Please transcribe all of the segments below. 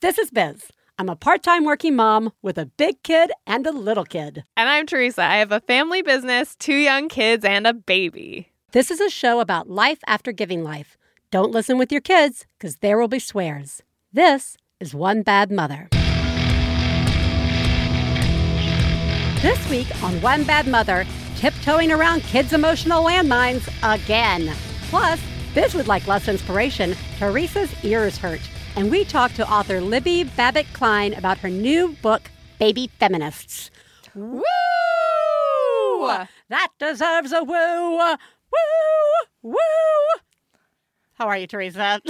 This is Biz. I'm a part time working mom with a big kid and a little kid. And I'm Teresa. I have a family business, two young kids, and a baby. This is a show about life after giving life. Don't listen with your kids, because there will be swears. This is One Bad Mother. This week on One Bad Mother, tiptoeing around kids' emotional landmines again. Plus, Biz would like less inspiration. Teresa's ears hurt. And we talk to author Libby Babbitt Klein about her new book, Baby Feminists. Woo! That deserves a woo! Woo! Woo! How are you, Teresa?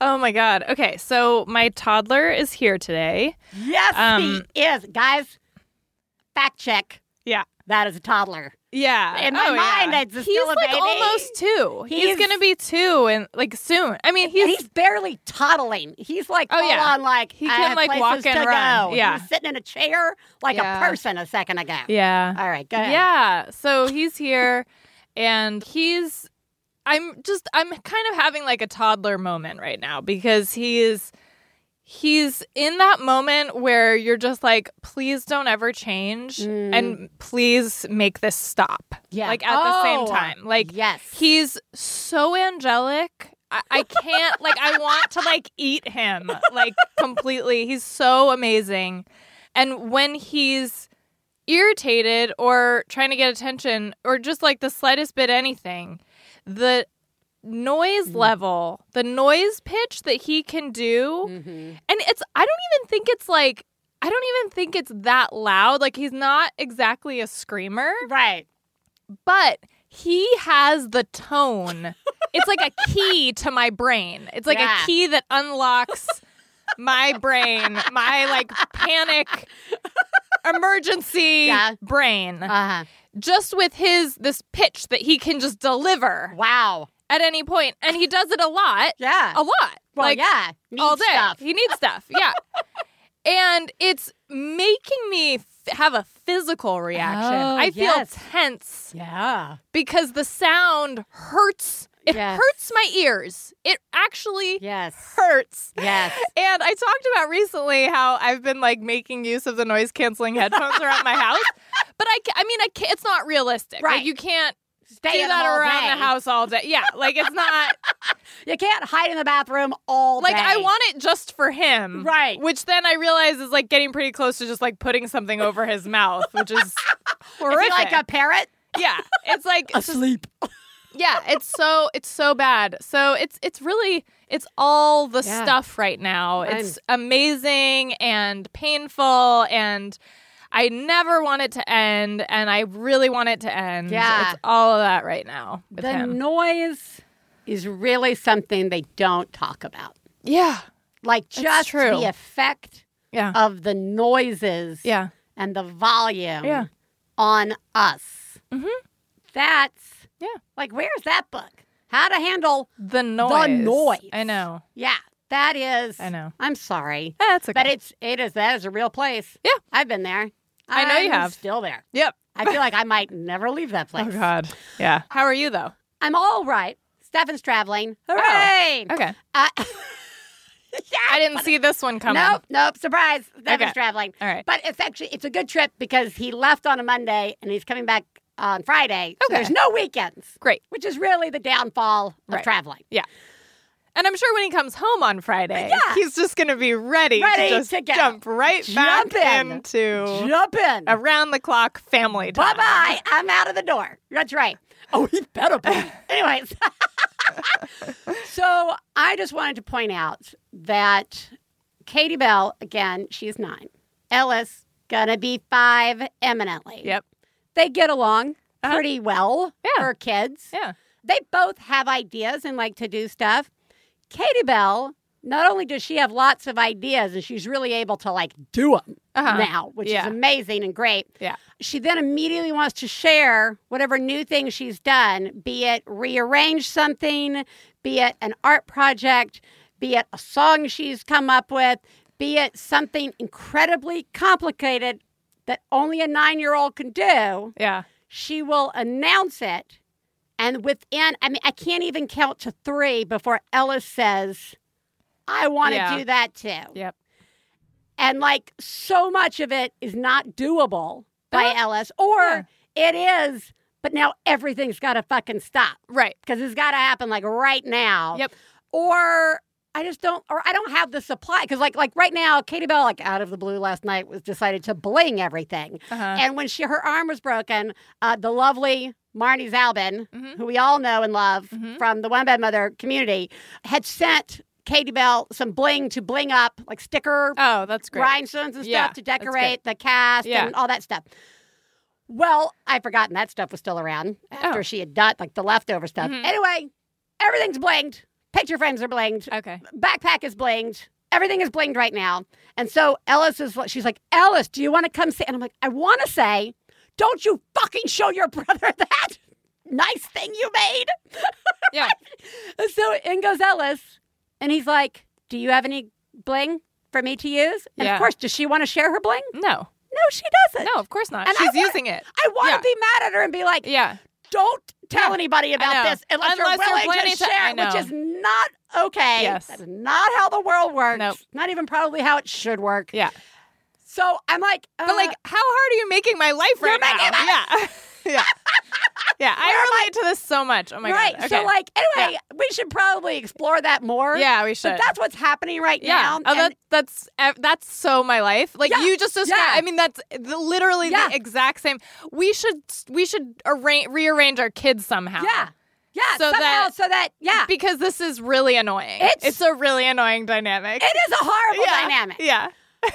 Oh my God. Okay, so my toddler is here today. yes, Um, he is. Guys, fact check. Yeah. That is a toddler. Yeah. In my Oh, mind, yeah. it's he's like baby. almost eh. two. He's, He's- gonna be two and like soon. I mean, He's, he's, he's barely toddling. He's like Oh, yeah. on like He can, like, walk and run. Go. Yeah. He's sitting in a chair like Yeah. a person a second ago. yeah. All right, go ahead. Yeah. So he's here and he's I'm just I'm kind of having like a toddler moment right now because he is he's in that moment where you're just like please don't ever change and please make this stop. Mm. Yeah. Like at the same Oh, time. Like yes. he's so angelic. I, I can't like I want to like eat him like completely. He's so amazing. And when he's irritated or trying to get attention or just like the slightest bit anything, the noise level, the noise pitch that he can do, Mhm. and it's I don't even think it's like I don't even think it's that loud. Like he's not exactly a screamer Right. but he has the tone. it's like a key to my brain. It's like Yeah. a key that unlocks my brain, my like panic emergency Yeah. brain. Uh-huh. just with his this pitch that he can just deliver Wow. At any point and he does it a lot. Yeah. A lot. well, like yeah. Neat all day. Stuff. He needs stuff. Yeah. and it's making me f- have a physical reaction. Oh, I feel yes. tense Yeah. because the sound hurts. It Yes. hurts my ears. It actually Yes. hurts. Yes. And I talked about recently how I've been like making use of the noise canceling headphones around my house, but I, I mean, I can't, it's not realistic. Right. Like you can't Stay do that around day. the house all day. Yeah, like it's not You can't hide in the bathroom all like day. I want it just for him, Right. Which then I realize is like getting pretty close to just like putting something over his mouth, which is Is horrific. he like a parrot? yeah, it's like it's just- Asleep. yeah it's so it's so bad so it's it's really it's all the Yeah. stuff right now it's amazing and painful and i never want it to end and i really want it to end Yeah. it's all of that right now with the him noise is really something they don't talk about. yeah Like just the effect yeah of the noises yeah and the volume Yeah. on us. Mhm. That's Yeah. Like where's that book? How to handle the noise The noise. i know Yeah, that is I know. I'm sorry. that's okay But it's it is that is a real place. Yeah. I've been there. I know you I'm have. Still there. yep I feel like I might never leave that place. oh god yeah how are you though I'm all right. Stefan's traveling. Hooray! okay Uh, yeah, i didn't see this one coming Nope, nope. Surprise. Stefan's Okay. traveling. all right But it's actually it's a good trip because he left on a Monday and he's coming back on Friday. So Okay. there's no weekends, great which is really the downfall of Right. traveling. And I'm sure when he comes home on Friday, Yeah. he's just going to be ready, Ready to just to go. jump right Jump back in. into Jump in. around the clock family time. Bye bye. I'm out of the door. That's right. Oh, he better be. Anyways. so I just wanted to point out that Katie Bell, again, she's nine. Ellis, gonna be five eminently. Yep. They get along Uh-huh. pretty well Yeah. for kids. Yeah. They both have ideas and like to do stuff. Katie Bell, not only does she have lots of ideas and she's really able to like do them Uh-huh. now, which Yeah. is amazing and great. Yeah. She then immediately wants to share whatever new thing she's done, be it rearrange something, be it an art project, be it a song she's come up with, be it something incredibly complicated that only a nine year old can do. Yeah. She will announce it. And within, I mean, I can't even count to three before Ellis says, I want to Yeah. do that too. Yep. And like so much of it is not doable by Uh-huh. Ellis, or it is, but now everything's got to fucking stop Right. because it's got to happen like right now. Yep. Or I just don't, or I don't have the supply because like like right now, Katie Bell like out of the blue last night was decided to bling everything, Uh-huh. and when she her arm was broken, uh, the lovely Marnie Zalbin, Mhm. who we all know and love Mhm. from the One Bad Mother community, had sent Katie Bell some bling to bling up like sticker Oh, that's great. rhinestones and stuff Yeah, to decorate the cast Yeah. and all that stuff. Well, I'd forgotten that stuff was still around after Oh. she had done like the leftover stuff. Mhm. Anyway, everything's blinged. Picture frames are blinged. Okay. Backpack is blinged. Everything is blinged right now. And so Ellis is she's like, Ellis, do you want to come say? And I'm like, I want to say, don't you fucking show your brother that nice thing you made. Yeah. So in goes Ellis, and he's like, Do you have any bling for me to use? And Yeah. of course, does she want to share her bling? No. No, she doesn't. No, of course not. And She's want- using it. I want Yeah. to be mad at her and be like, Yeah. Don't tell Yeah. anybody about this unless, Unless you're you're willing to to- share, it, which is not okay. Yes. That is not how the world works. Nope. Not even probably how it should work. Yeah. So I'm like, uh, But like, how hard are you making my life right now? my- Yeah. yeah. Yeah. Where I relate to this so much. Oh my right. god. So Okay. like, anyway, we should probably explore that more. yeah, we should. But that's what's happening right yeah. now. Oh, and- that, that's that's so my life. Like Yeah, you just described. yeah. I mean, that's the, literally Yeah. the exact same. We should we should arrange rearrange our kids somehow. yeah. Yeah. So somehow, that- so that, yeah. Because this is really annoying. It's- a really annoying dynamic. It is a horrible yeah. dynamic, Yeah.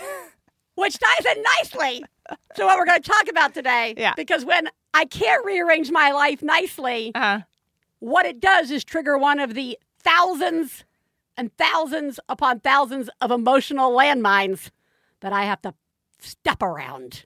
which ties in nicely to what we're going to talk about today. Yeah. Because when I can't rearrange my life nicely, Uh-huh. what it does is trigger one of the thousands and thousands upon thousands of emotional landmines that I have to step around.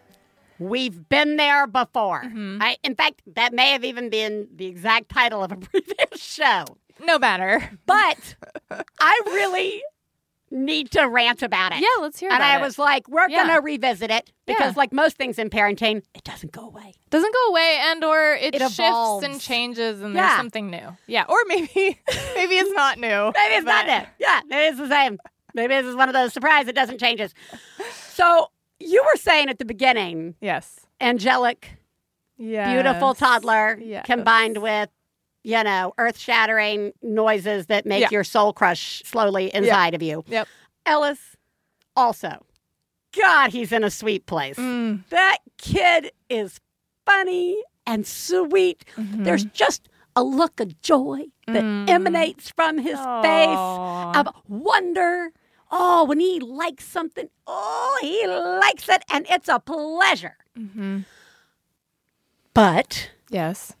We've been there before. Mhm. I, in fact, that may have even been the exact title of a previous show. No matter. But I really need to rant about it. Yeah, let's hear and I it. was like, we're Yeah. gonna revisit it because, Yeah. like most things in parenting, it doesn't go away. doesn't go away and or it, It shifts evolves. and changes and Yeah. there's something new. Yeah. Or maybe maybe it's not new. Maybe it's not but- new. Yeah, maybe it's the same. Maybe this is one of those surprise it doesn't changes. So you were saying at the beginning, Yes. angelic, Yeah. beautiful toddler Yes. combined with, you know, earth shattering noises that make Yeah. your soul crush slowly inside of you. Yep. Ellis, also, God, he's in a sweet place. Mm. That kid is funny and sweet. Mhm. There's just a look of joy that Mm. emanates from his Aw. face of wonder. Oh, when he likes something, oh, he likes it, and it's a pleasure. Mm-hmm. But Yes.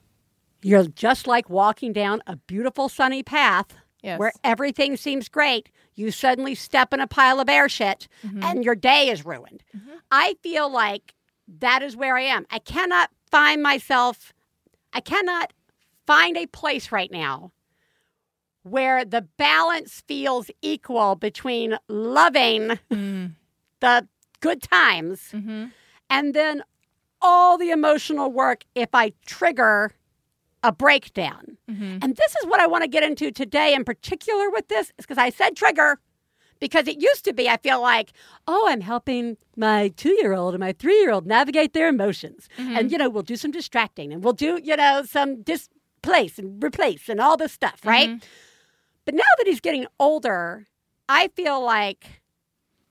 you're just like walking down a beautiful sunny path Yes. where everything seems great. You suddenly step in a pile of bear shit Mhm. and your day is ruined. Mhm. I feel like that is where I am. I cannot find myself, I cannot find a place right now where the balance feels equal between loving Mm. the good times Mhm. and then all the emotional work if I trigger a breakdown. Mhm. And this is what I want to get into today in particular with this, is because I said trigger. Because it used to be, I feel like, oh, I'm helping my two year old and my three year old navigate their emotions. Mm-hmm. And, you know, we'll do some distracting and we'll do, you know, some displace and replace and all this stuff, right? But now that he's getting older, I feel like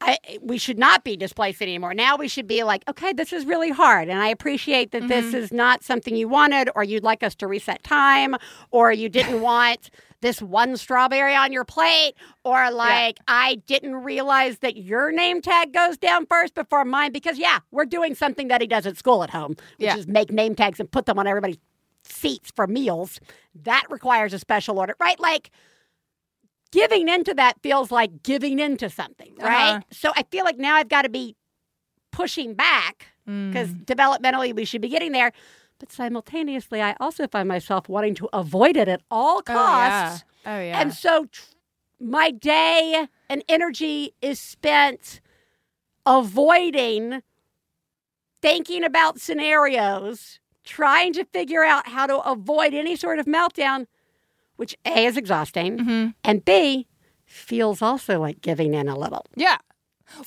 I, we should not be displaced anymore. Now we should be like, okay, this is really hard. And I appreciate that this mm-hmm. is not something you wanted, or you'd like us to reset time, or you didn't want this one strawberry on your plate, or like, I didn't realize that your name tag goes down first before mine. Because, yeah, we're doing something that he does at school at home, which Yeah. is make name tags and put them on everybody's seats for meals. That requires a special order, right? Like, giving into that feels like giving into something, right? Uh-huh. So I feel like now I've got to be pushing back because Mm. developmentally we should be getting there. But simultaneously, I also find myself wanting to avoid it at all Oh yeah. costs. Oh yeah. And so tr- my day and energy is spent avoiding thinking about scenarios, trying to figure out how to avoid any sort of meltdown, which A is exhausting, Mhm. and B feels also like giving in a little. Yeah.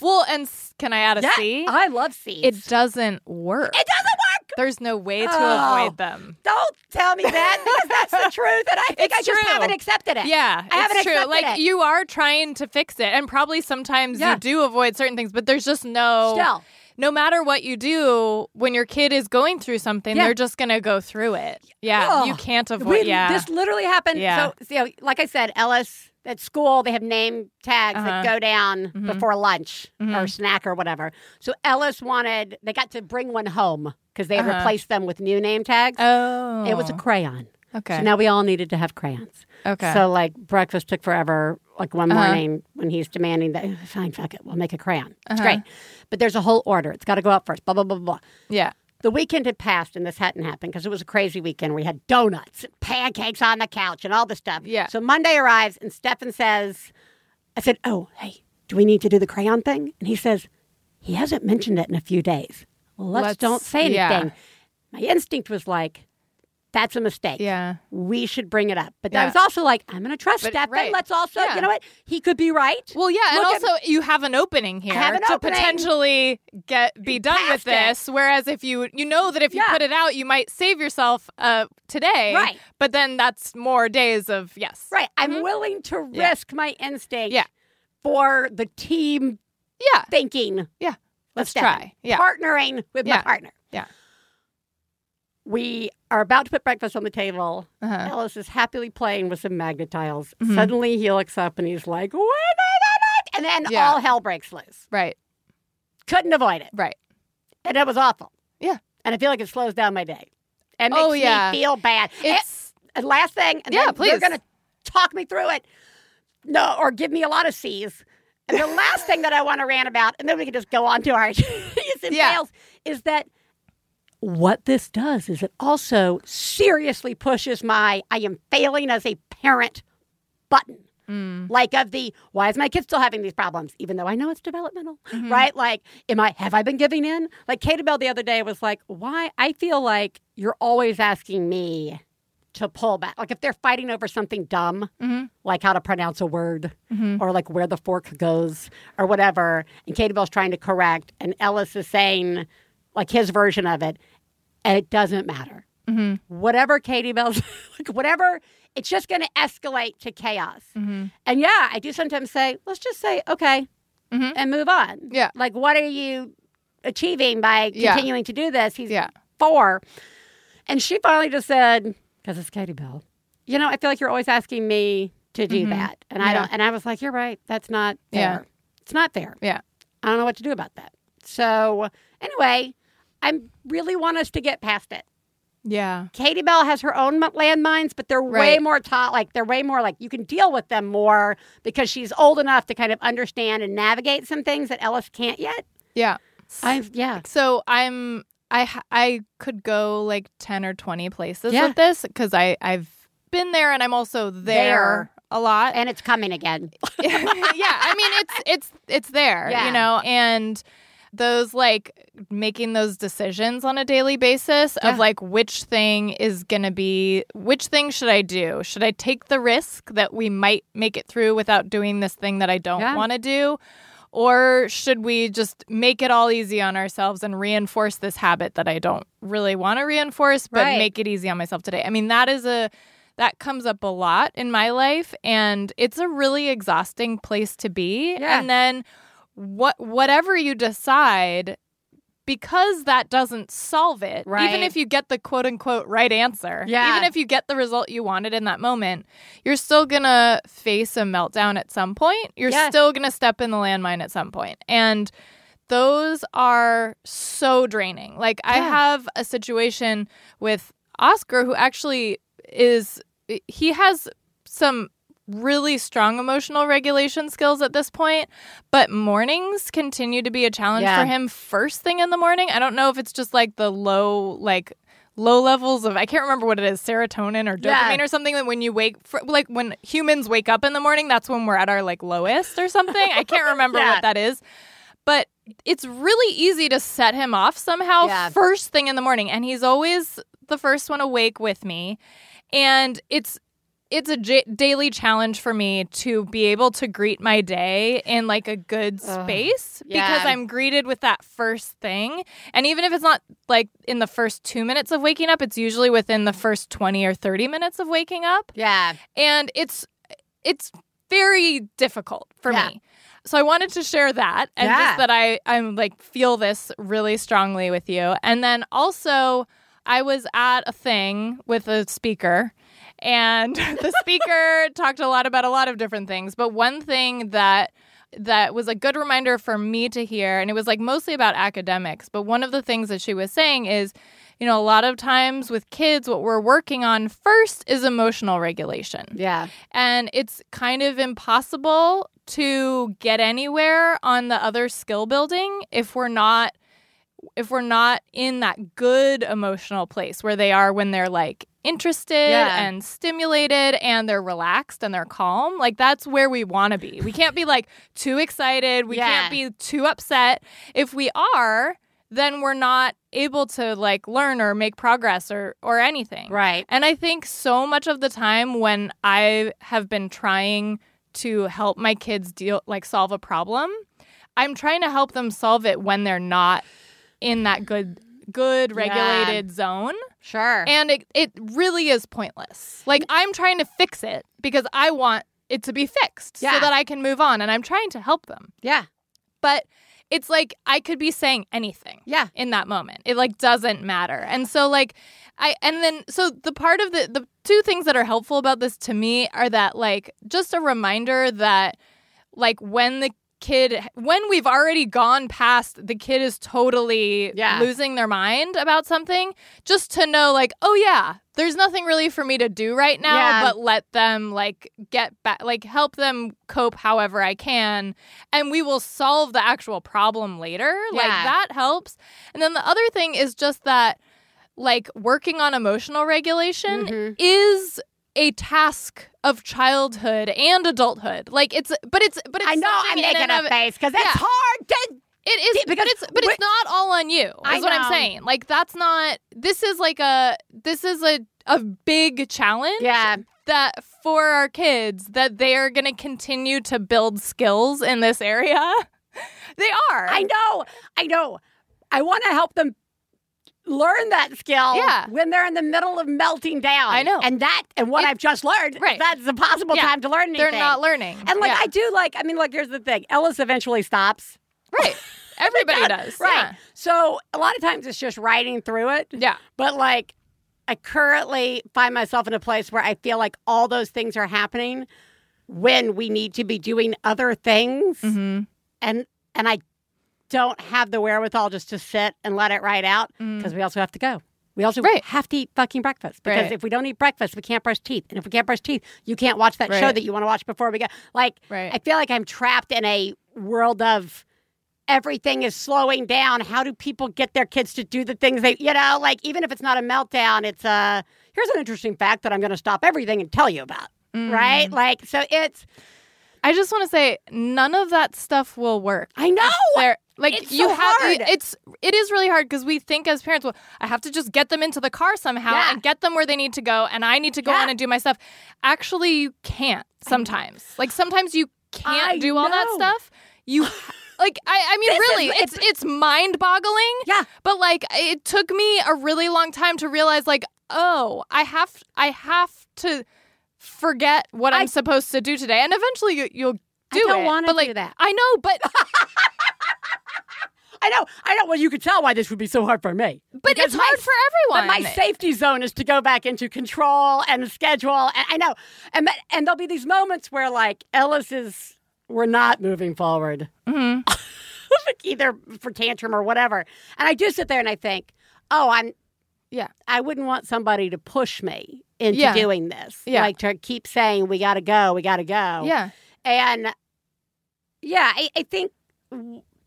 Well, and can I add a C? Yeah, I love C. It doesn't work. it doesn't work. There's no way to Oh. avoid them. Don't tell me that because that's the truth, and I think It's I just haven't accepted it. Yeah, I haven't it's true. Like it. you are trying to fix it, and probably sometimes Yeah. you do avoid certain things, but there's just no. Still, No matter what you do, when your kid is going through something, Yeah. they're just gonna go through it. Yeah, Oh. you can't avoid. We- yeah, This literally happened. Yeah. So, you know, like I said, Ellis at school, they have name tags that Uh-huh. go down Mhm. before lunch or Mhm. snack or whatever. So Ellis wanted, they got to bring one home because they Uh-huh. replaced them with new name tags. oh, It was a crayon. okay. So now we all needed to have crayons. Okay. So, like, breakfast took forever. Like, one Uh-huh. morning when he's demanding that, fine, fuck it, we'll make a crayon. It's Uh-huh. great. But there's a whole order. It's got to go out first, blah, blah, blah, blah. yeah. The weekend had passed and this hadn't happened because it was a crazy weekend. We had donuts, pancakes on the couch, and all this stuff. Yeah. So Monday arrives and Stefan says, I said, Oh, hey, do we need to do the crayon thing? And he says, He hasn't mentioned it in a few days. Well, let's, Let's- don't say anything. yeah. My instinct was like, That's a mistake. Yeah. We should bring it up. But I was also like, I'm going to trust But- Stefan. right. Let's also, Yeah. you know what? He could be right. Well, yeah, and Look at- also you have an opening here an to opening. potentially get be done with Past it. this. Whereas if you you know that if you Yeah. put it out, you might save yourself uh, today. Right. But then that's more days of yes. Right. I'm willing to Yeah. risk my instinct Yeah. for the team Yeah. thinking. Yeah. Let's try. Yeah. Partnering with my partner. We are about to put breakfast on the table. Uh-huh. Ellis is happily playing with some magnet tiles. Mhm. Suddenly he looks up and he's like, wait a minute! And then Yeah. all hell breaks loose. Right. Couldn't avoid it. Right. And it was awful. Yeah. And I feel like it slows down my day. And makes Oh, yeah. me feel bad. It's and last thing, and Yeah, then you're going to talk me through it. No, or give me a lot of C's. And the last thing that I want to rant about, and then we can just go on to our Yeah. fails, is that what this does is it also seriously pushes my I am failing as a parent button. mm, Like of the why is my kid still having these problems, even though I know it's developmental, Mhm. right? Like, am I have I been giving in? Like Katie Bell the other day was like, why I feel like you're always asking me to pull back. Like if they're fighting over something dumb, Mhm. like how to pronounce a word Mhm. or like where the fork goes or whatever, and Katie Bell's trying to correct, and Ellis is saying like his version of it, it doesn't matter. Mhm. Whatever Katie Bell's, like whatever, it's just going to escalate to chaos. Mhm. And yeah, I do sometimes say, let's just say, okay, Mhm. and move on. Yeah. Like, what are you achieving by Yeah. continuing to do this? He's Yeah. four. And she finally just said, because it's Katie Bell, you know, I feel like you're always asking me to do Mhm. that. And I don't, and I was like, you're right. That's not fair. Yeah. It's not fair. Yeah. I don't know what to do about that. So, anyway, I really want us to get past it. Yeah. Katie Bell has her own landmines, but they're way more taught. Like they're way more like you can deal with them more because she's old enough to kind of understand and navigate some things that Ellis can't yet. Yeah. I yeah, So I'm I I could go like 10 or 20 places Yeah. with this cuz I I've been there and I'm also there, There. a lot. and it's coming again. yeah, I mean it's it's it's there, Yeah. you know, and those like making those decisions on a daily basis Yeah. of like which thing is going to be which thing should I do? Should I take the risk that we might make it through without doing this thing that I don't Yeah. want to do? Or should we just make it all easy on ourselves and reinforce this habit that I don't really want to reinforce, but Right. make it easy on myself today? I mean, that is a that comes up a lot in my life and it's a really exhausting place to be. Yeah. And then what whatever you decide because that doesn't solve it, Right. even if you get the quote unquote right answer, Yeah. even if you get the result you wanted in that moment, you're still gonna face a meltdown at some point. You're Yeah. still gonna step in the landmine at some. And those are so draining. Like, I have a situation with Oscar who actually is, he has some really strong emotional regulation skills at this point, but mornings continue to be a challenge Yeah. for him first thing in the morning. I don't know if it's just like the low like low levels of I can't remember what it is, serotonin or dopamine Yeah. or something that when you wake for, like when humans wake up in the morning, that's when we're at our like lowest or something. I can't remember Yeah. what that is. But it's really easy to set him off somehow first thing in the morning and he's always the first one awake with me and it's it's a j- daily challenge for me to be able to greet my day in like a good Ugh. space Yeah. because I'm greeted with that first thing. And even if it's not like in the first 2 minutes of waking up, it's usually within the first 20 or 30 minutes of waking up Yeah. and it's it's very difficult for Yeah. me. So I wanted to share that and Yeah. just that I I'm like feel this really strongly with you. And then also I was at a thing with a speaker and the speaker talked a lot about a lot of different things, but one thing that that was a good reminder for me to hear and it was like mostly about academics, but one of the things that she was saying is you know, a lot of times with kids, what we're working on first is emotional regulation. Yeah. And it's kind of impossible to get anywhere on the other skill building if we're not if we're not in that good emotional place where they are when they're like interested Yeah. and stimulated and they're relaxed and they're calm like that's where we want to be we can't be like too excited we Yeah. can't be too upset if we are then we're not able to like learn or make progress or or anything Right. and I think so much of the time when I have been trying to help my kids deal like solve a problem, I'm trying to help them solve it when they're not in that good good Yeah. regulated zone. Sure. And it it really is pointless. Like I'm trying to fix it because I want it to be fixed Yeah. so that I can move on and I'm trying to help them. yeah. But it's like I could be saying anything Yeah. in that moment. It like doesn't matter. And so like I and then so the part of the the two things that are helpful about this to me are that like just a reminder that like when the kid when we've already gone past the kid is totally Yeah. losing their mind about something just to know like oh yeah there's nothing really for me to do right now Yeah. but let them like get back like help them cope however i can and we will solve the actual problem later like that helps and then the other thing is just that like working on emotional regulation Mhm. is a task of childhood and adulthood like it's but it's but it's I know I'm making a face because it's Yeah. hard to. it is, See, but because it's but it's not all on you. Is I what I'm saying. Like that's not. This is like a. This is a a big challenge. Yeah. That for our kids that they are going to continue to build skills in this area. they are. I know. I know. I want to help them learn that skill Yeah. when they're in the middle of melting down. I know. And that and what It- I've just learned, Right. that's a possible Yeah. time to learn anything. They're not learning. And like Yeah. I do like I mean look here's the thing. Ellis eventually stops. right. Everybody does. Right. So a lot of times it's just writing through it. Yeah. yeah. But like I currently find myself in a place where I feel like all those things are happening when we need to be doing other things Mm-hmm. and and I don't have the wherewithal just to sit and let it ride out Mm. because we also have to go. We also Right. have to eat fucking breakfast because Right. if we don't eat breakfast, we can't brush teeth. And if we can't brush teeth, you can't watch that show that you want to watch before we go. Like, Right. I feel like I'm trapped in a world of everything is slowing down. How do people get their kids to do the things they, you know, like even if it's not a meltdown, it's a, here's an interesting fact that I'm going to stop everything and tell you about. Right? Like, so it's, I just want to say none of that stuff will work. I know. There, like It's you so have, hard. it's it is really hard because we think as parents, well, I have to just get them into the car somehow Yeah. and get them where they need to go, and I need to go Yeah. on and do my stuff. Actually, you can't sometimes. Like sometimes you can't I do all that stuff. You. Like I, I mean, This is- really, it's it's mind boggling. Yeah. But like, it took me a really long time to realize, like, oh, I have, I have to forget what I, I- am supposed to do today, and eventually you, you'll I do don't it. wanna like, do that. I know, but I know, I know. Well, you could tell why this would be so hard for me. But Because it's my- hard for But everyone. my safety zone is to go back into control and schedule. And I know, and and there'll be these moments where like Ellis is, we're not moving forward, hmm like either for tantrum or whatever. And I do sit there and I think, oh, I'm, Yeah. I wouldn't want somebody to push me into Yeah. doing this. Yeah. Like to keep saying, we got to go, we got to go. Yeah. And yeah, I, I think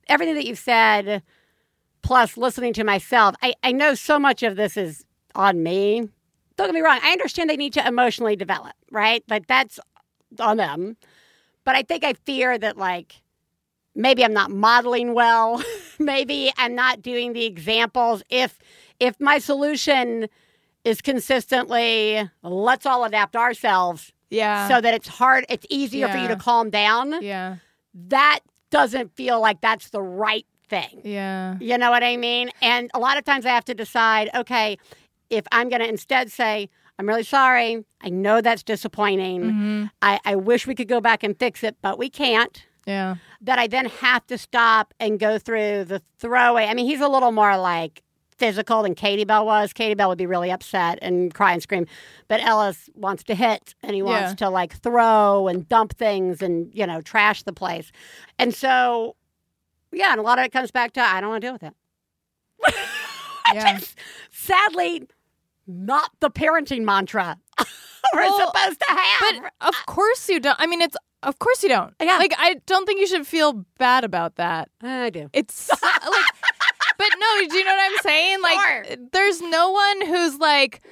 everything that you've said, plus listening to myself, I, I know so much of this is on me. Don't get me wrong. I understand they need to emotionally develop, right? Like that's on them. But I think I fear that, like, maybe I'm not modeling well. maybe I'm not doing the examples. If if my solution is consistently let's all adapt ourselves Yeah. so that it's hard, it's easier for you to calm down. yeah. That doesn't feel like that's the right thing. Yeah. You know what I mean? And a lot of times I have to decide, okay, if I'm going to instead say, I'm really sorry. I know that's disappointing. hmm I, I wish we could go back and fix it, but we can't. Yeah. That I then have to stop and go through the throwaway. I mean, he's a little more like physical than Katie Bell was. Katie Bell would be really upset and cry and scream. But Ellis wants to hit and he wants Yeah. to like throw and dump things and, you know, trash the place. And so, yeah, and a lot of it comes back to I don't want to deal with it. Yeah. Sadly, not the parenting mantra we're Well, supposed to have. But of course you don't. I mean, it's of course you don't. Yeah. Like I don't think you should feel bad about that. I do. It's like, but no. Do you know what I'm saying? Like, Sure. there's no one who's like.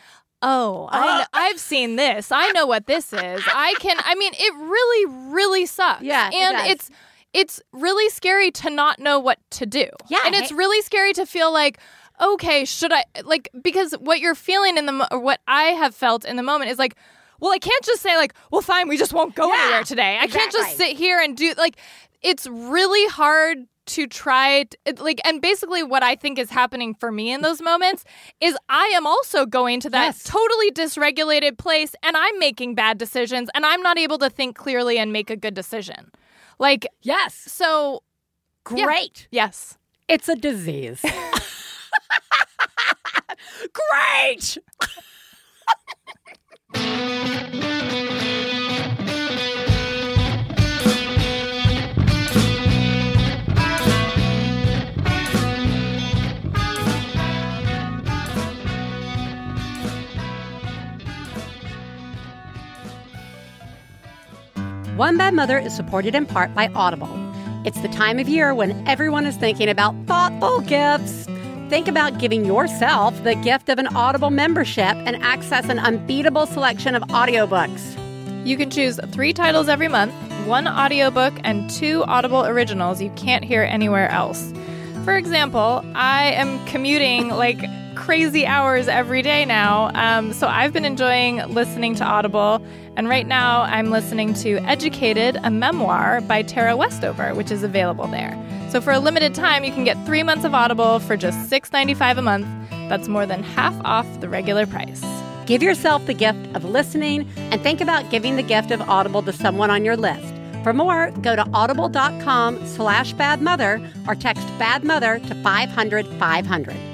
Oh, I, Uh. I've seen this. I know what this is. I can. I mean, it really, really sucks. Yeah, it and does. it's it's really scary to not know what to do. Yeah, and it's really scary to feel like, okay, should I like because what you're feeling in the or what I have felt in the moment is like, well, I can't just say like, well, fine, we just won't go Yeah, anywhere today. I can't just sit here and do like it's really hard to try like and basically what I think is happening for me in those moments is I am also going to that Yes. totally dysregulated place and I'm making bad decisions and I'm not able to think clearly and make a good decision. Like Yes. so Yeah. Great. yes. It's a disease. Great. One Bad Mother is supported in part by Audible. It's the time of year when everyone is thinking about thoughtful gifts. Think about giving yourself the gift of an Audible membership and access an unbeatable selection of audiobooks. You can choose 3 titles every month, one audiobook and two Audible originals you can't hear anywhere else. For example, I am commuting like crazy hours every day now. Um, so I've been enjoying listening to Audible. And right now I'm listening to Educated, a memoir by Tara Westover, which is available there. So for a limited time, you can get three months of Audible for just $6.95 a month. That's more than half off the regular price. Give yourself the gift of listening and think about giving the gift of Audible to someone on your list. For more, go to audible.com slash badmother or text badmother to 500 500.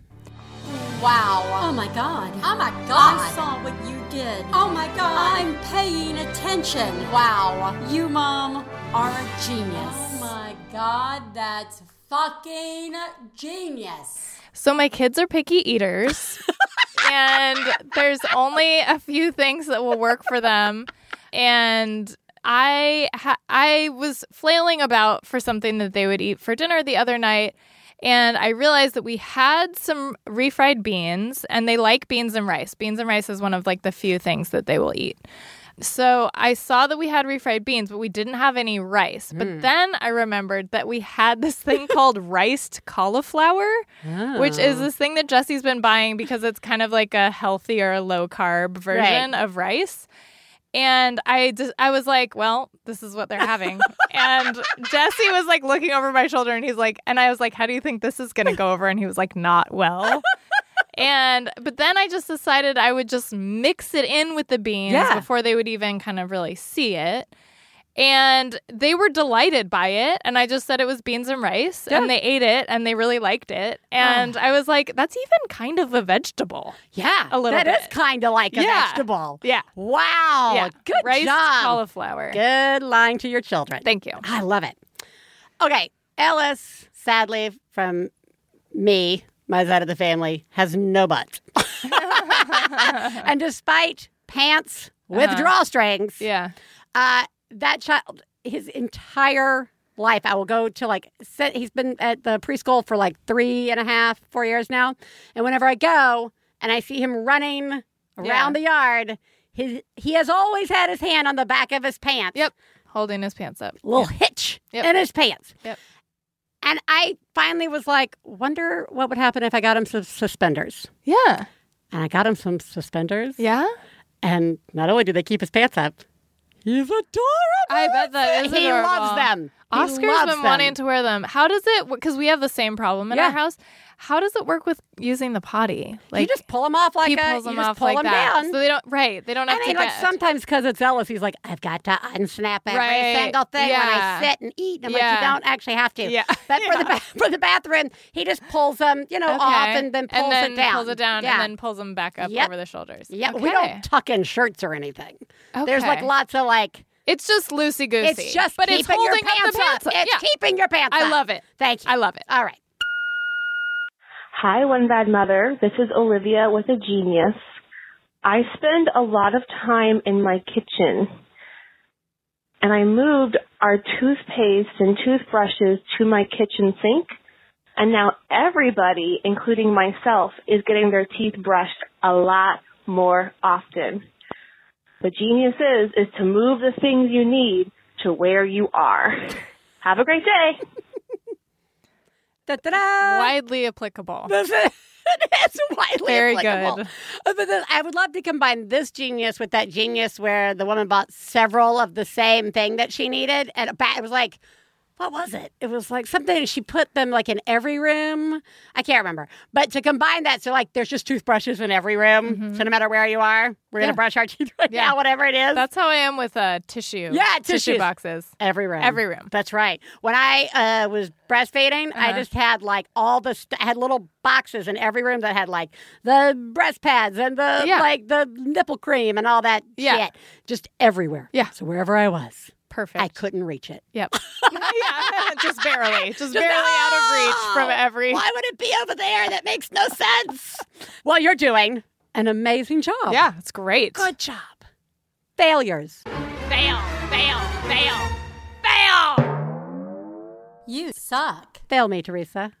Wow. Oh my god. Oh my god. I saw what you did. Oh my god. I'm paying attention. wow. You, Mom, are a genius. Oh my god, that's fucking genius. So, my kids are picky eaters, and there's only a few things that will work for them. And I ha- I was flailing about for something that they would eat for dinner the other night, and I realized that we had some refried beans, and they like beans and rice. Beans and rice is one of like the few things that they will eat. So I saw that we had refried beans, but we didn't have any rice. But hmm. then I remembered that we had this thing called riced cauliflower, which is oh. this thing that Jesse's been buying because it's kind of like a healthier, low carb version of rice. And I just, I was like, well, this is what they're having. and Jesse was like looking over my shoulder and he's like, and I was like, how do you think this is going to go over? And he was like, not well. and, but then I just decided I would just mix it in with the beans Yeah. before they would even kind of really see it. And they were delighted by it. And I just said it was beans and rice. Yeah. And they ate it and they really liked it. And I was like, that's even kind of a vegetable. Yeah, A little bit. That is kind of like a Yeah. vegetable. Yeah. Wow. yeah. Good rice, job. cauliflower. Good lying to your children. Thank you. I love it. Okay, Ellis, sadly, from me, my side of the family, has no butt. and despite pants with Uh-huh. drawstrings, Yeah. uh, that child, his entire life, I will go to like, he's been at the preschool for like three and a half, four years now. And whenever I go and I see him running around Yeah. the yard, his, he has always had his hand on the back of his pants. Yep. Holding his pants up. Little hitch Yep. in his pants. Yep. And I finally was like, wonder what would happen if I got him some suspenders. Yeah. And I got him some suspenders. Yeah. And not only do they keep his pants up, he's adorable. I bet that is He adorable. loves them. Oscar's been them. wanting to wear them. How does it? Because we have the same problem in Yeah. our house. How does it work with using the potty? Like you just pull them off like he a, pulls you them just off pull like them that, down. so they don't. Right. They don't have I mean, to like sometimes because it's Ellis, he's like, I've got to unsnap every Right. single thing when I sit and eat. And I'm like, you don't actually have to. Yeah. But for the for the bathroom, he just pulls them, you know, off and then pulls and then it down. Pulls it down Yeah. and then pulls them back up Yep. over the shoulders. Yeah, we don't tuck in shirts or anything. Okay. There's like lots of like. It's just loosey goosey. It's just but keeping it's holding your up pants the pants up. It's yeah. keeping your pants I up. love it. Thank you. I love it. All right. Hi, One Bad Mother. This is Olivia with a Genius. I spend a lot of time in my kitchen, and I moved our toothpaste and toothbrushes to my kitchen sink, and now everybody, including myself, is getting their teeth brushed a lot more often. The genius is, is to move the things you need to where you are. Have a great day. Da-da-da. Widely applicable. It is widely Very applicable. good. Uh, But then I would love to combine this genius with that genius where the woman bought several of the same thing that she needed, and it was like, what was it? It was like something she put them like in every room. I can't remember, but to combine that, so like there's just toothbrushes in every room. So no matter where you are, we're Yeah. gonna brush our teeth right Yeah. now, whatever it is. That's how I am with uh, tissue. Yeah, tissue boxes. Every room. Every room. That's right. When I uh, was breastfeeding, I Uh-huh. just had like all the st- I had little boxes in every room that had like the breast pads and the Yeah. like the nipple cream and all that Yeah. shit, just everywhere. Yeah. So wherever I was, Perfect. I couldn't reach it. Yep. yeah, just barely, just, barely out of reach from Oh, every. Why would it be over there? That makes no sense. well, you're doing an amazing job. Yeah, it's great. Good job. Failures. Fail, fail, fail, fail. You suck. Fail me, Teresa.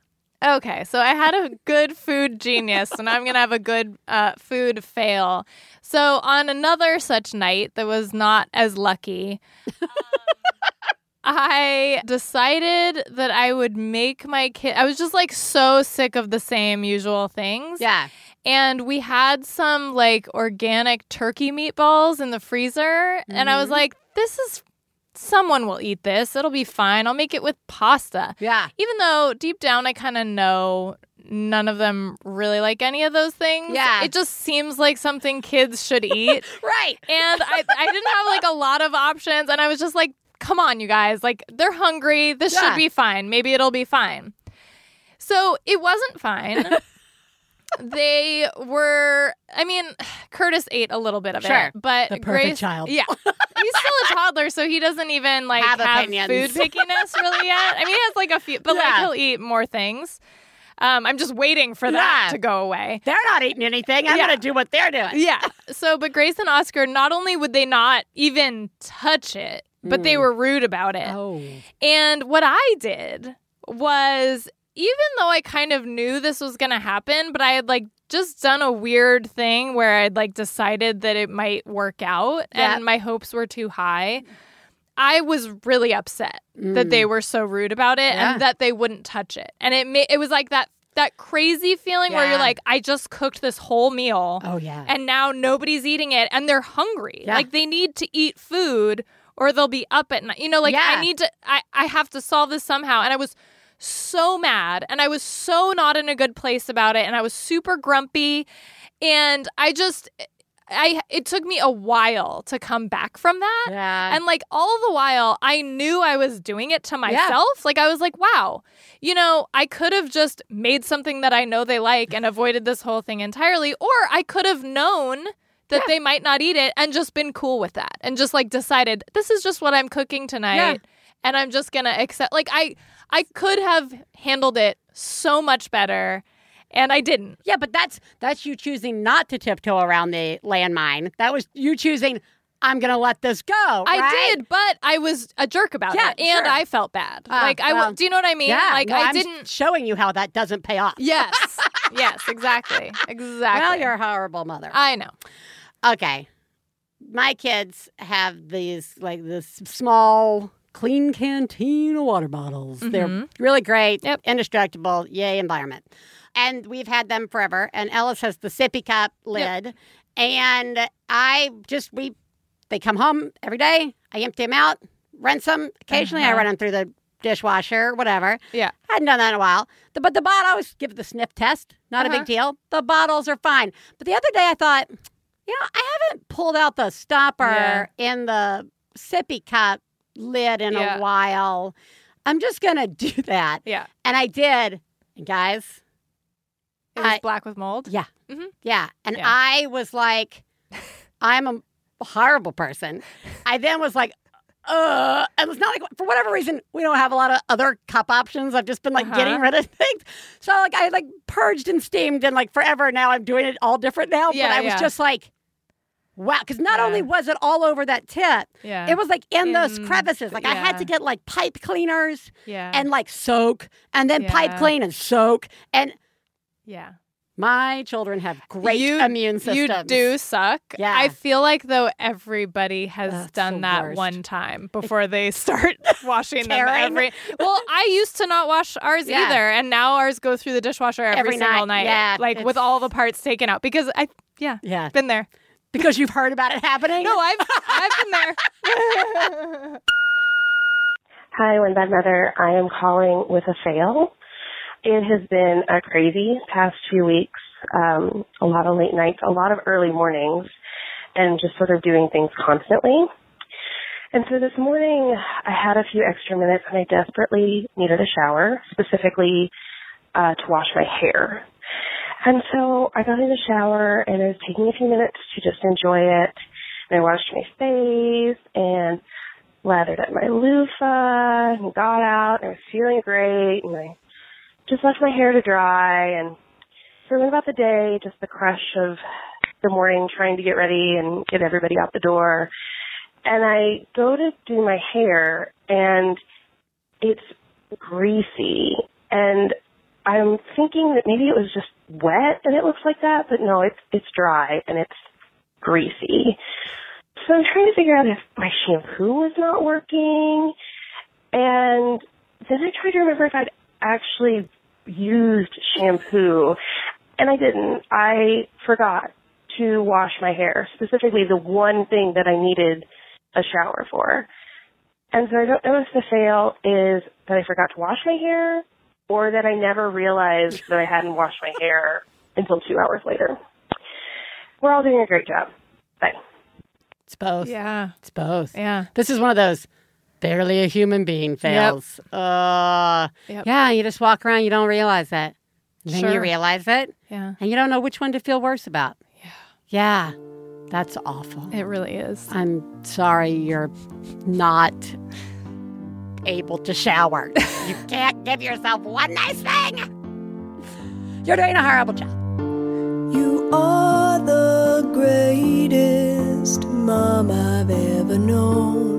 Okay, so I had a good food genius, and I'm gonna have a good uh, food fail. So on another such night that was not as lucky, um, I decided that I would make my kid. I was just like so sick of the same usual things. Yeah. and we had some like organic turkey meatballs in the freezer and i was Mhm. like this is someone will eat this. It'll be fine. I'll make it with pasta. Yeah. even though deep down i kind of know none of them really like any of those things Yeah. it just seems like something kids should eat. Right. and I, I didn't have like a lot of options and i was just like come on you guys. Like they're hungry. This Yeah. should be fine. Maybe it'll be fine. So it wasn't fine they were i mean curtis ate a little bit of Sure. it but The perfect grace child. yeah he's still a toddler so he doesn't even like Have have, food pickiness really yet i mean he has like a few but Yeah. like he'll eat more things um, i'm just waiting for that Yeah. to go away They're not eating anything. I'm Yeah. going to do what they're doing. yeah. So, but Grace and Oscar, not only would they not even touch it, but they were rude about it. Oh. And what I did was, even though I kind of knew this was going to happen, but I had like just done a weird thing where I'd like decided that it might work out Yeah. and my hopes were too high. I was really upset that they mm. were so rude about it Yeah. and that they wouldn't touch it. And it ma- it was like that that crazy feeling where you're like, I just cooked this whole meal Oh yeah. and now nobody's eating it and they're hungry. Yeah. Like they need to eat food or they'll be up at night. You know, like Yeah. I need to I, I have to solve this somehow. And I was so mad and I was so not in a good place about it and I was super grumpy and I just I it took me a while to come back from that. yeah. And like all the while, I knew I was doing it to myself. Like I was like, wow, you know, I could have just made something that I know they like and avoided this whole thing entirely, or I could have known that they might not eat it and just been cool with that and just like decided this is just what I'm cooking tonight. Yeah. And I'm just gonna accept. Like I, I could have handled it so much better, and I didn't. Yeah, but that's that's you choosing not to tiptoe around the landmine. That was you choosing. I'm gonna let this go. I right? did, but I was a jerk about Yeah, it, and sure. I felt bad. Ah, like I, well, do you know what I mean? Yeah, like no, I I'm didn't. showing you how that doesn't pay off. Yes, yes, exactly, exactly. Well, you're a horrible mother. I know. Okay. My kids have these like this small Klean Kanteen water bottles. They're really great, Yep. indestructible, yay environment. And we've had them forever. And Ellis has the sippy cup lid. And I just we they come home every day. I empty them out, rinse them. Occasionally I Uh-huh. run them through the dishwasher, whatever. Yeah. Hadn't done that in a while. The- but the bottle, I always give it the sniff test. Not a Uh-huh. big deal. The bottles are fine. But the other day I thought, you know, I haven't pulled out the stopper in the sippy cup lid in Yeah. a while. I'm just going to do that. Yeah, And I did. And guys, it was I- black with mold. yeah. Mhm. Yeah. And Yeah. I was like, I'm a horrible person. I then was like, uh, and it's not like for whatever reason we don't have a lot of other cup options. I've just been like Uh-huh. getting rid of things. So like I like purged and steamed and like forever. Now I'm doing it all different now. Yeah, but I was just like, wow, because not Yeah. only was it all over that tip, yeah, it was like in, those mm-hmm. crevices. Like I had to get like pipe cleaners yeah, and like soak, and then pipe clean and soak. And yeah. my children have great You- immune systems. You do suck. Yeah. I feel like though everybody has That's done that worst. one time before they start washing them every. Well, I used to not wash ours Yeah. either, and now ours go through the dishwasher every, Every single night. night. Yeah, like with all the parts taken out because I yeah Yeah, been there. Because you've heard about it happening. No, I've I've been there. Hi, One Bad Mother. I am calling with a fail. It has been a crazy past few weeks. Um, a lot of late nights, a lot of early mornings, and just sort of doing things constantly. And so this morning, I had a few extra minutes, and I desperately needed a shower, specifically uh, to wash my hair. And so I got in the shower, and I was taking a few minutes to just enjoy it. And I washed my face and lathered up my loofah and got out and I was feeling great and I just left my hair to dry and so went about the day, just the crush of the morning trying to get ready and get everybody out the door. And I go to do my hair and it's greasy and I'm thinking that maybe it was just wet and it looks like that, but no, it's it's dry and it's greasy. So I'm trying to figure out if my shampoo was not working. And then I tried to remember if I'd actually used shampoo. And I didn't. I forgot to wash my hair, specifically the one thing that I needed a shower for. And so I don't know if the fail is that I forgot to wash my hair or that I never realized that I hadn't washed my hair until two hours later. We're all doing a great job. Bye. It's both. yeah, It's both. yeah. This is one of those barely a human being fails. Uh, Yep. Yeah, you just walk around, you don't realize that. And then you realize it, Yeah, and you don't know which one to feel worse about. Yeah. Yeah. That's awful. it really is. I'm sorry you're not able to shower. you can't give yourself one nice thing. You're doing a horrible job. You are the greatest mom I've ever known.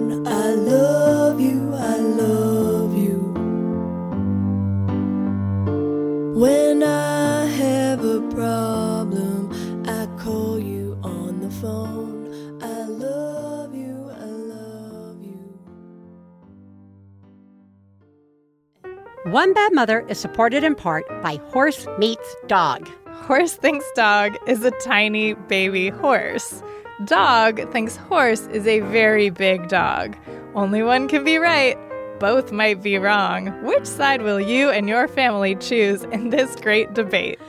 One Bad Mother is supported in part by Horse Meets Dog. Horse thinks dog is a tiny baby horse. Dog thinks horse is a very big dog. Only one can be right. Both might be wrong. Which side will you and your family choose in this great debate?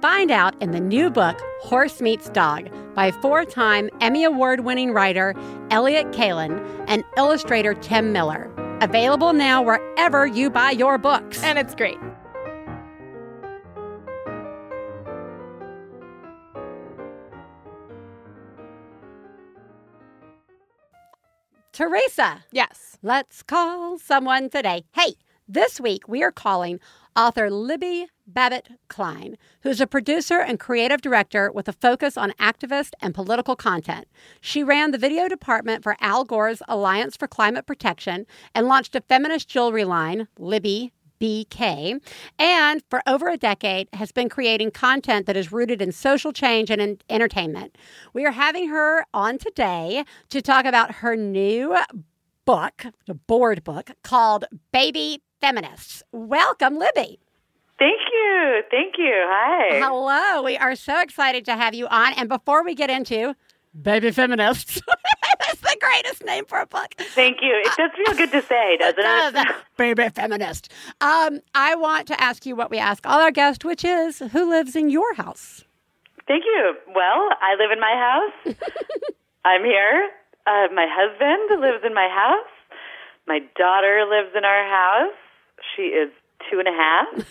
Find out in the new book, Horse Meets Dog, by four time Emmy Award winning writer Elliott Kalan and illustrator Tim Miller. Available now wherever you buy your books. And it's great. Theresa, Yes. let's call someone today. Hey, this week we are calling author Libby Babbitt Klein, who's a producer and creative director with a focus on activist and political content. She ran the video department for Al Gore's Alliance for Climate Protection and launched a feminist jewelry line, Libby BK, and for over a decade has been creating content that is rooted in social change and in entertainment. We are having her on today to talk about her new book, a board book called Baby Feminists. Welcome, Libby. Thank you. Thank you. Hi. Hello. We are so excited to have you on. And before we get into Baby Feminists, that's the greatest name for a book. Thank you. It does feel good to say, doesn't it? does. Baby feminist. Um, I want to ask you what we ask all our guests, which is who lives in your house? Thank you. Well, I live in my house. I'm here. Uh, my husband lives in my house. My daughter lives in our house. She is two and a half.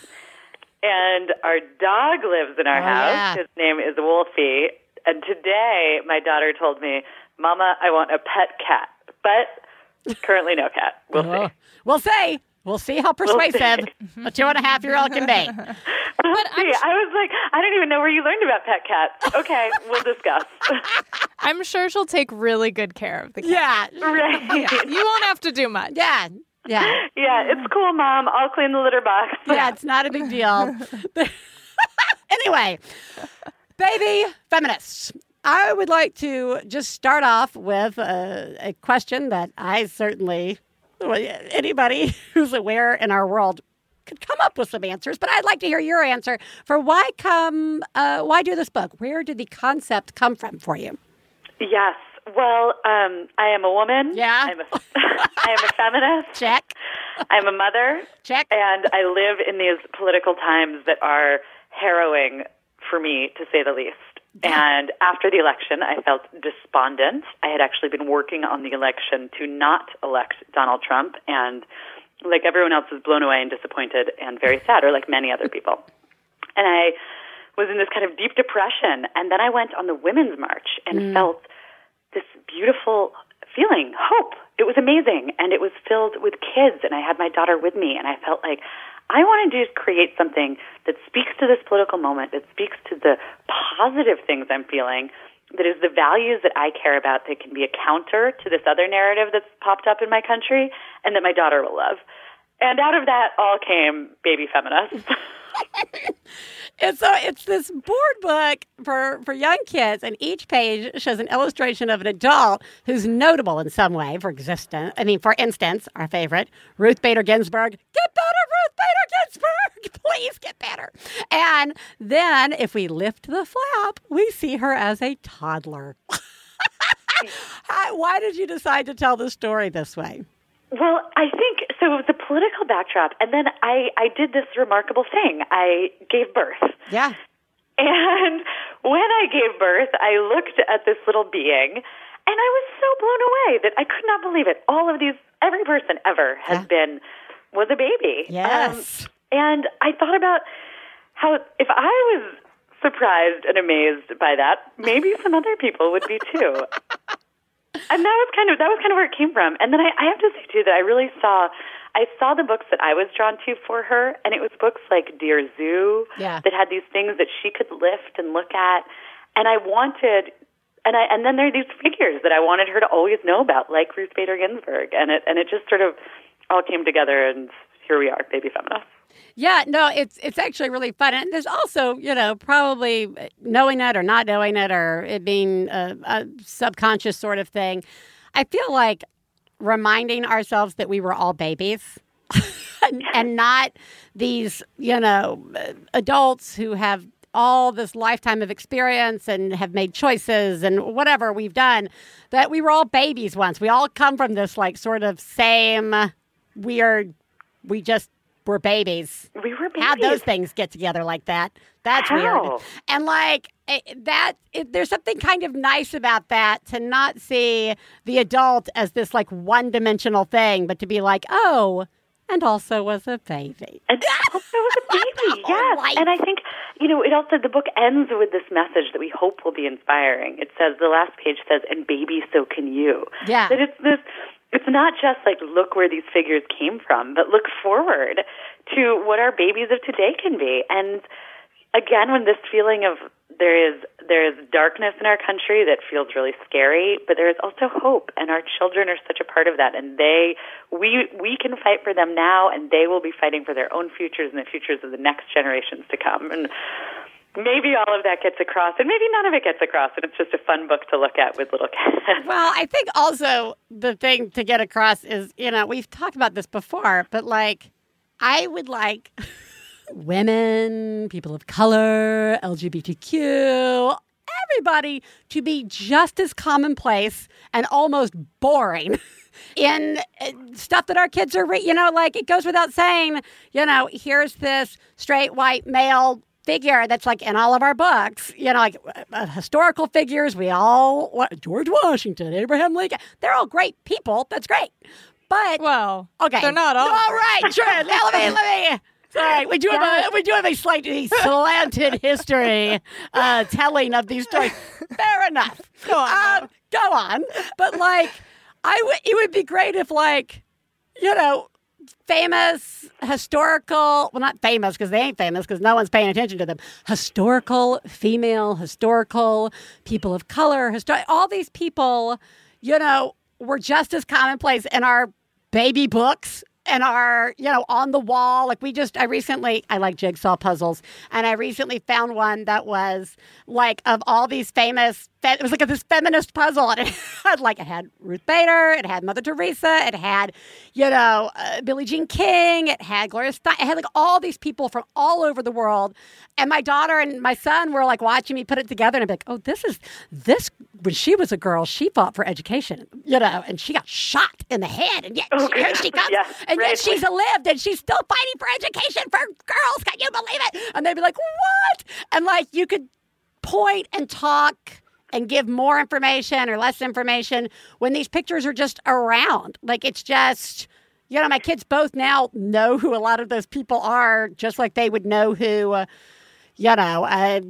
And our dog lives in our Oh, house. yeah. His name is Wolfie. And today, my daughter told me, Mama, I want a pet cat. But currently, no cat. We'll Oh, see. We'll see. We'll see how persuasive a two and a half year old can be. We'll see. I was like, I don't even know where you learned about pet cats. Okay, we'll discuss. I'm sure she'll take really good care of the cat. Yeah. right. You won't have to do much. Yeah. Yeah. Yeah, it's cool, Mom. I'll clean the litter box. Yeah, it's not a big deal. anyway, baby feminists. I would like to just start off with a, a question that I certainly, well, anybody who's aware in our world could come up with some answers, but I'd like to hear your answer for why come, uh, why do this book? Where did the concept come from for you? Yes. Well, um, I am a woman. Yeah. I'm a, I am a feminist. Check, I'm a mother. check. And I live in these political times that are harrowing for me, to say the least. And after the election, I felt despondent. I had actually been working on the election to not elect Donald Trump, and like everyone else, was blown away and disappointed and very sad, or like many other people. And I was in this kind of deep depression. And then I went on the Women's March and felt this beautiful feeling, hope. It was amazing. And it was filled with kids. And I had my daughter with me. And I felt like I want to just create something that speaks to this political moment, that speaks to the positive things I'm feeling, that is the values that I care about, that can be a counter to this other narrative that's popped up in my country, and that my daughter will love. And out of that all came Baby Feminist. And so it's this board book for, for young kids, and each page shows an illustration of an adult who's notable in some way for existence. I mean, for instance, our favorite, Ruth Bader Ginsburg. Get better, Ruth Bader Ginsburg! Please get better. And then if we lift the flap, we see her as a toddler. Why did you decide to tell the story this way? Well, I think so. A political backdrop, and then I I did this remarkable thing. I gave birth, Yeah. and when I gave birth, I looked at this little being, and I was so blown away that I could not believe it. All of these, every person ever has Yeah. been was a baby. Um, Yes. and I thought about how if I was surprised and amazed by that, maybe some other people would be too. and that was kind of that was kind of where it came from. And then I, I have to say too that I really saw I saw the books that I was drawn to for her, and it was books like Dear Zoo Yeah. that had these things that she could lift and look at, and I wanted. And I and then there are these figures that I wanted her to always know about, like Ruth Bader Ginsburg, and it and it just sort of all came together, and here we are, baby feminists. Yeah, no, it's it's actually really fun, and there's also you know probably uh, knowing it or not knowing it or it being a, a subconscious sort of thing. I feel like reminding ourselves that we were all babies. and, and not these, you know, uh, adults who have all this lifetime of experience and have made choices and whatever we've done that we were all babies once. We all come from this like sort of same weird we just were babies. We were babies. How those things get together like that? That's How? weird. And like eh, that, it, there's something kind of nice about that to not see the adult as this like one dimensional thing, but to be like, oh, and also was a baby. And also was a baby, yes. right. And I think, you know, it also, the book ends with this message that we hope will be inspiring. It says, the last page says, and baby, so can you. Yeah. That it's this, it's not just like, look where these figures came from, but look forward to what our babies of today can be. And again, when this feeling of there is there is darkness in our country that feels really scary, but there is also hope, and our children are such a part of that. And they, we we can fight for them now, and they will be fighting for their own futures and the futures of the next generations to come. And maybe all of that gets across, and maybe none of it gets across, and it's just a fun book to look at with little kids. Well, I think also the thing to get across is, you know, we've talked about this before, but like, I would like women, people of color, LGBTQ, everybody to be just as commonplace and almost boring. In uh, stuff that our kids are, re- you know, like it goes without saying, you know, here's this straight white male figure that's like in all of our books, you know, like uh, historical figures. We all, what, George Washington, Abraham Lincoln, they're all great people. That's great. But, Well, okay. they're not all. All right, sure. Let me, let me. Sorry, we do have a we do have a slightly slanted history uh, telling of these stories. Fair enough. Go on, Um, go on. But like, I would. It would be great if like, you know, famous historical well not famous because they ain't famous because no one's paying attention to them. Historical female historical people of color histor- all these people you know were just as commonplace in our baby books and our you know on the wall. Like we just i recently i like jigsaw puzzles and i recently found one that was like of all these famous fe- it was like this feminist puzzle and it had like it had ruth bader it had mother teresa it had you know uh, billie jean king it had gloria stein it had like all these people from all over the world and my daughter and my son were like watching me put it together and i'm like oh this is this when she was a girl she fought for education you know and she got shot in the head and yet here she comes Yes, and yet right. she's lived and she's still fighting for education for girls. Can you believe it? And they'd be like, what? And like you could point and talk and give more information or less information when these pictures are just around. Like it's just, you know, my kids both now know who a lot of those people are, just like they would know who, uh, you know, uh,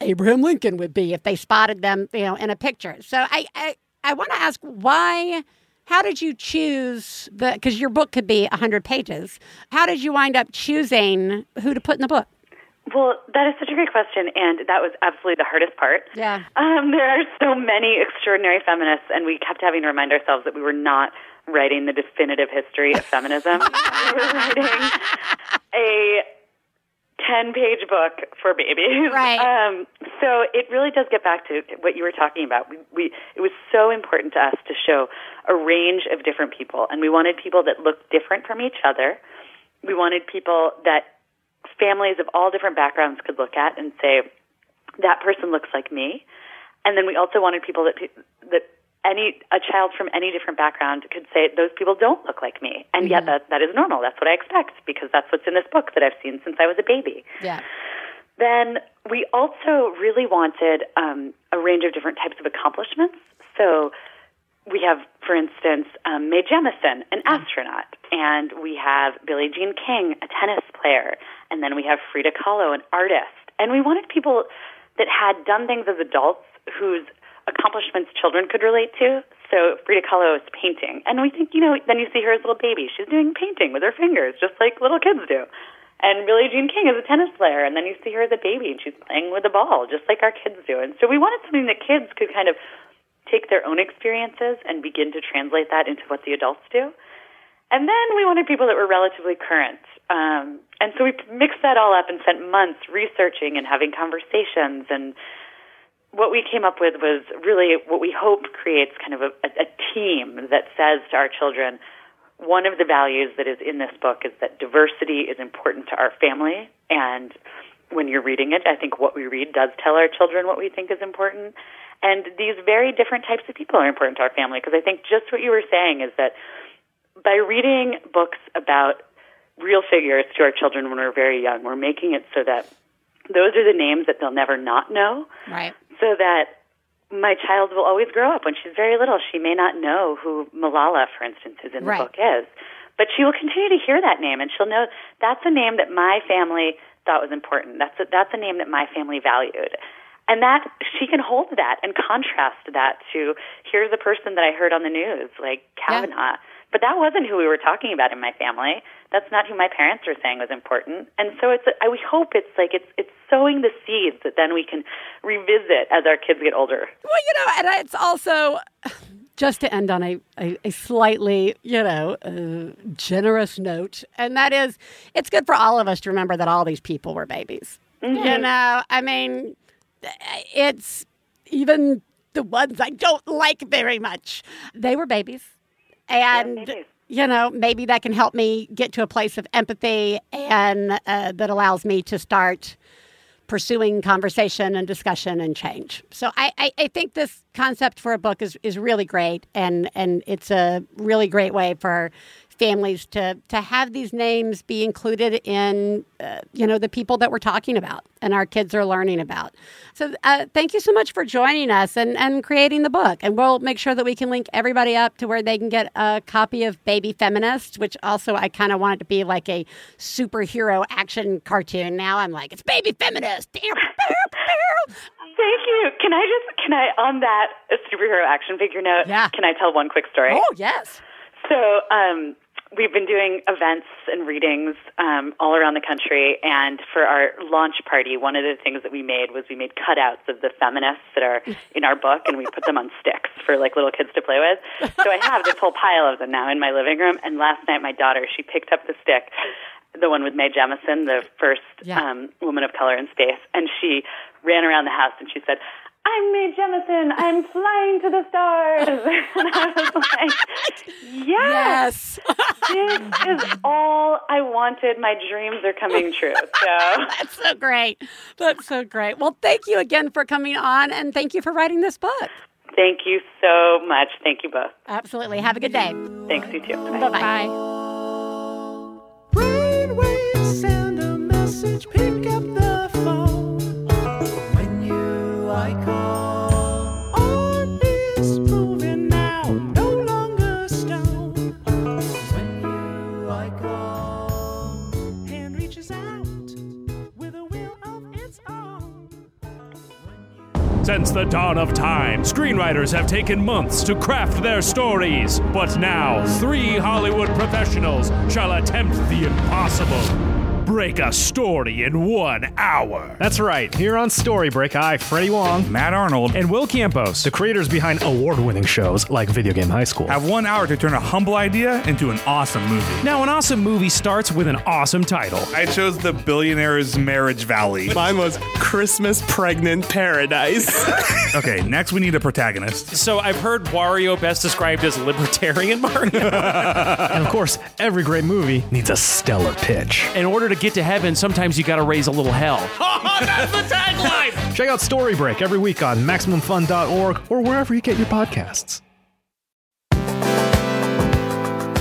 Abraham Lincoln would be if they spotted them, you know, in a picture. So I, I, I want to ask why. How did you choose the? Because your book could be hundred pages. How did you wind up choosing who to put in the book? Well, that is such a great question, and that was absolutely the hardest part. Yeah. Um, there are so many extraordinary feminists, and we kept having to remind ourselves that we were not writing the definitive history of feminism. we were writing a 10 page book for babies. Right. Um, so it really does get back to what you were talking about. We, we, it was so important to us to show a range of different people, and we wanted people that looked different from each other. We wanted people that families of all different backgrounds could look at and say, that person looks like me. And then we also wanted people that that any a child from any different background could say those people don't look like me, and yet that that is normal. That's what I expect because that's what's in this book that I've seen since I was a baby. Yeah. Then we also really wanted um, a range of different types of accomplishments. So we have, for instance, um, Mae Jemison, an astronaut, and we have Billie Jean King, a tennis player, and then we have Frida Kahlo, an artist. And we wanted people that had done things as adults whose accomplishments children could relate to. So Frida Kahlo is painting, and we think, you know, then you see her as a little baby. She's doing painting with her fingers, just like little kids do. And Billie Jean King is a tennis player, and then you see her as a baby, and she's playing with a ball, just like our kids do. And so we wanted something that kids could kind of take their own experiences and begin to translate that into what the adults do. And then we wanted people that were relatively current. Um, and so we mixed that all up and spent months researching and having conversations. And what we came up with was really what we hope creates kind of a, a, team that says to our children, one of the values that is in this book is that diversity is important to our family. And when you're reading it, I think what we read does tell our children what we think is important. And these very different types of people are important to our family because I think just what you were saying is that by reading books about real figures to our children when we're very young, we're making it so that those are the names that they'll never not know. Right. So that my child will always grow up when she's very little. She may not know who Malala, for instance, is in the Right. book is, but she will continue to hear that name, and she'll know that's a name that my family thought was important. That's a, that's a name that my family valued, and that she can hold that and contrast that to here's a person that I heard on the news, like Kavanaugh. But that wasn't who we were talking about in my family. That's not who my parents were saying was important. And so it's I we hope it's like it's it's sowing the seeds that then we can revisit as our kids get older. Well, you know, and it's also just to end on a, a, a slightly, you know, uh, generous note, and that is, it's good for all of us to remember that all these people were babies. You know, I mean, it's even the ones I don't like very much. They were babies, and. You know, maybe that can help me get to a place of empathy and uh, that allows me to start pursuing conversation and discussion and change. So I, I, I think this concept for a book is, is really great and, and it's a really great way for families to, to have these names be included in uh, you know the people that we're talking about and our kids are learning about. So uh, thank you so much for joining us and, and creating the book. And we'll make sure that we can link everybody up to where they can get a copy of Baby Feminist, which also I kind of want it to be like a superhero action cartoon. Now I'm like, it's Baby Feminist. Thank you. Can I just can I on that superhero action figure note? Yeah. Can I tell one quick story? Oh, yes. So um, we've been doing events and readings um, all around the country, and for our launch party, one of the things that we made was we made cutouts of the feminists that are in our book, and we put them on sticks for like little kids to play with. So I have this whole pile of them now in my living room. And last night, my daughter she picked up the stick. The one with Mae Jemison, the first Yeah. um, woman of color in space, and she ran around the house and she said, I'm Mae Jemison. I'm flying to the stars. and I was like, yes, Yes. This is all I wanted. My dreams are coming true. So That's so great. That's so great. Well, thank you again for coming on and thank you for writing this book. thank you so much. Thank you both. Absolutely. Have a good day. Thanks, you too. Bye. Bye Since the dawn of time, screenwriters have taken months to craft their stories. But now, three Hollywood professionals shall attempt the impossible break a story in one hour. That's right. Here on Storybreak, I, Freddie Wong, Matt Arnold, And Will Campos. the creators behind award-winning shows like Video Game High School. have one hour to turn a humble idea into an awesome movie. Now, an awesome movie starts with an awesome title. I chose The Billionaire's Marriage Valley. Mine was Christmas Pregnant Paradise. Okay, next we need a protagonist. So I've heard Wario best described as libertarian Mario. and of course, every great movie needs a stellar pitch. In order to get to heaven, sometimes you got to raise a little hell. Oh, that's the tagline! Check out Storybreak every week on MaximumFun.org or wherever you get your podcasts.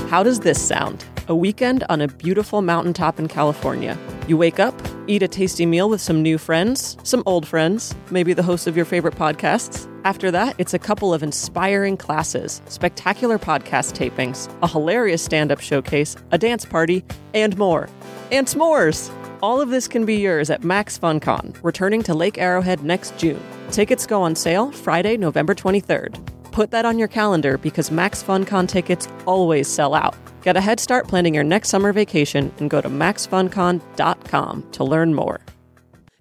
How does this sound? A weekend on a beautiful mountaintop in California. You wake up, eat a tasty meal with some new friends, some old friends, maybe the host of your favorite podcasts. After that, it's a couple of inspiring classes, spectacular podcast tapings, a hilarious stand up showcase, a dance party, and more. And s'mores! All of this can be yours at Max FunCon, returning to Lake Arrowhead next June. Tickets go on sale Friday, November 23rd. Put that on your calendar because Max FunCon tickets always sell out. Get a head start planning your next summer vacation and go to maxfuncon.com to learn more.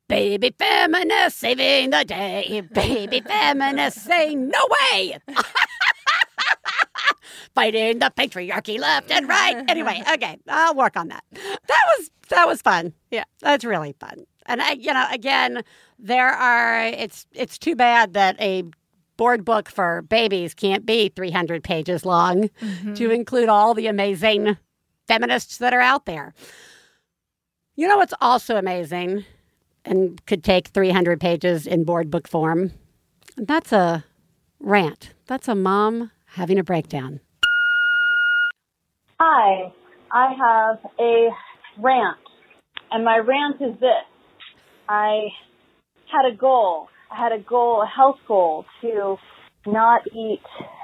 Baby feminists saving the day. Baby feminists saying no way. Fighting the patriarchy left and right. Anyway, okay, I'll work on that. That was that was fun. Yeah, that's really fun. And I, you know, again, there are. It's it's too bad that a board book for babies can't be 300 pages long mm-hmm. to include all the amazing feminists that are out there. You know what's also amazing and could take 300 pages in board book form? That's a rant. That's a mom having a breakdown. Hi, I have a rant, and my rant is this. I had a goal. I had a goal, a health goal, to not eat,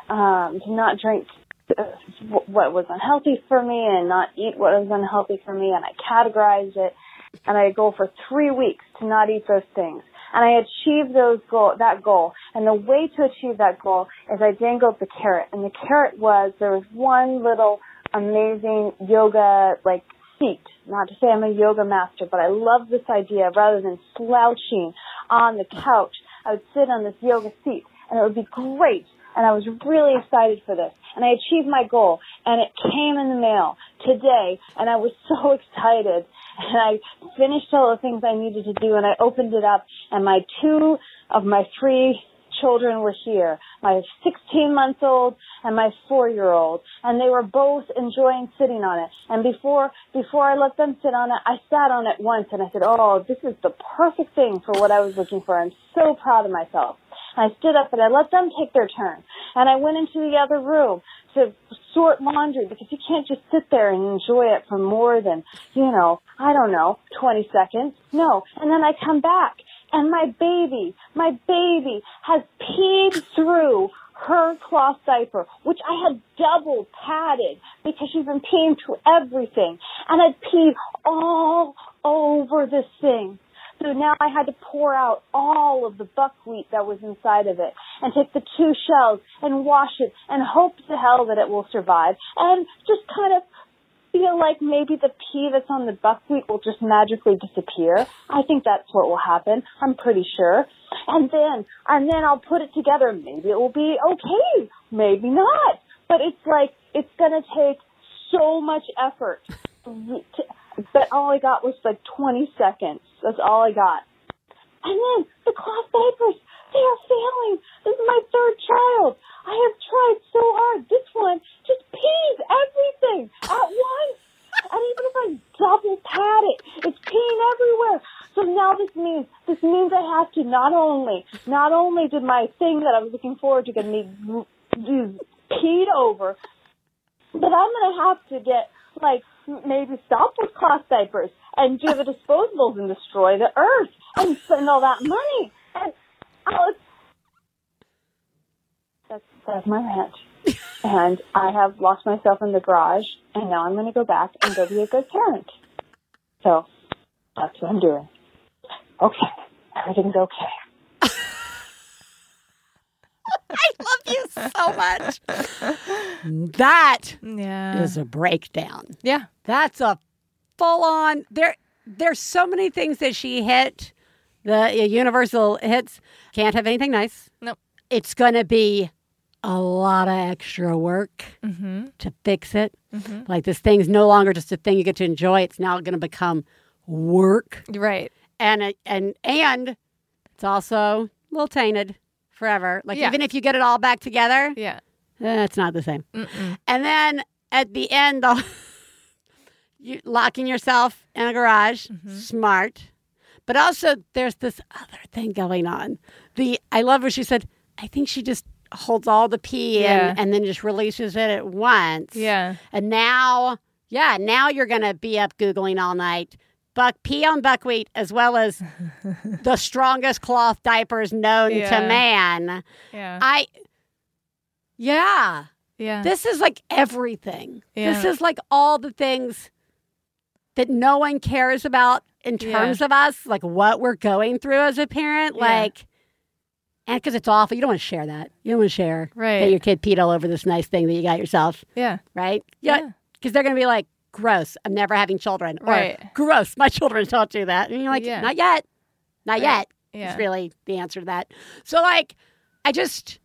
um, to not drink what was unhealthy for me and not eat what was unhealthy for me, and I categorized it, and I goal for three weeks to not eat those things. And I achieved those goal, that goal. And the way to achieve that goal is I dangled the carrot. And the carrot was there was one little amazing yoga like seat. Not to say I'm a yoga master, but I love this idea. Rather than slouching on the couch, I would sit on this yoga seat, and it would be great. And I was really excited for this. And I achieved my goal, and it came in the mail today, and I was so excited. And I finished all the things I needed to do, and I opened it up, and my two of my three children were here. My 16 month old and my four year old. And they were both enjoying sitting on it. And before, before I let them sit on it, I sat on it once and I said, oh, this is the perfect thing for what I was looking for. I'm so proud of myself. I stood up and I let them take their turn. And I went into the other room to sort laundry because you can't just sit there and enjoy it for more than, you know, I don't know, 20 seconds. No. And then I come back and my baby, my baby has peed through her cloth diaper, which I had double padded because she's been peeing through everything and had peed all over this thing. So now I had to pour out all of the buckwheat that was inside of it and take the two shells and wash it and hope to hell that it will survive and just kind of feel like maybe the pea that's on the buckwheat will just magically disappear. I think that's what will happen. I'm pretty sure. And then, and then I'll put it together. Maybe it will be okay. Maybe not. But it's like, it's gonna take so much effort. To, but all I got was like 20 seconds. That's all I got. And then the cloth diapers, they are failing. This is my third child. I have tried so hard. This one just pees everything at once. And even if I double pad it, it's peeing everywhere. So now this means this means I have to not only not only did my thing that I was looking forward to get me peed over, but I'm gonna have to get like maybe stop with cloth diapers and do the disposables and destroy the earth and spend all that money. And oh, that's that's my rant. and I have lost myself in the garage, and now I'm going to go back and go be a good parent. So that's what I'm doing. Okay, everything's okay. I love you so much. That Yeah. is a breakdown. Yeah. That's a full on there there's so many things that she hit the uh, universal hits can't have anything nice. Nope. It's going to be a lot of extra work Mm-hmm. to fix it. Mhm. Like this thing's no longer just a thing you get to enjoy. It's now going to become work. Right. And it, and and it's also a little tainted forever. Like Yeah. even if you get it all back together, Yeah. eh, it's not the same. Mm-mm. And then at the end, the, you locking yourself in a garage, Mm-hmm. smart. But also, there's this other thing going on. The I love what she said. I think she just holds all the pee Yeah. in and then just releases it at once. Yeah. And now, yeah, now you're gonna be up googling all night. Buck pee on buckwheat as well as the strongest cloth diapers known Yeah. to man. Yeah. I, yeah. Yeah. This is like everything. This is like all the things that no one cares about in Yeah. terms of us, like what we're going through as a parent. Yeah. Like, and because it's awful, you don't want to share that. You don't want to share Right. that your kid peed all over this nice thing that you got yourself, Yeah. right? Yeah. Yeah. Because they're going to be like, gross, I'm never having children. Or, Right. gross, my children don't do that. And you're like, Yeah. not yet. Not Right. yet. Yeah. Is really the answer to that. So, like, I just,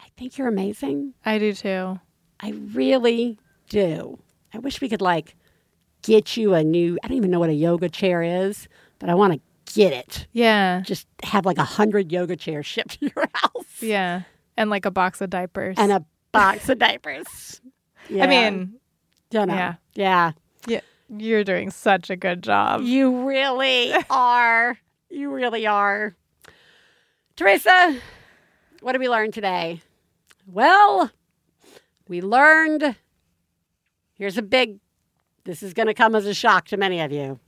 I think you're amazing. I do too. I really do. I wish we could like get you a new I don't even know what a yoga chair is, but I want to get it. Yeah. Just have like a hundred yoga chairs shipped to your house Yeah. And like a box of diapers. and a box of diapers. Yeah. I mean, you know. yeah. yeah. yeah, you're doing such a good job. You really are. You really are. Theresa, what did we learn today? Well, we learned. Here's a big, this is going to come as a shock to many of you.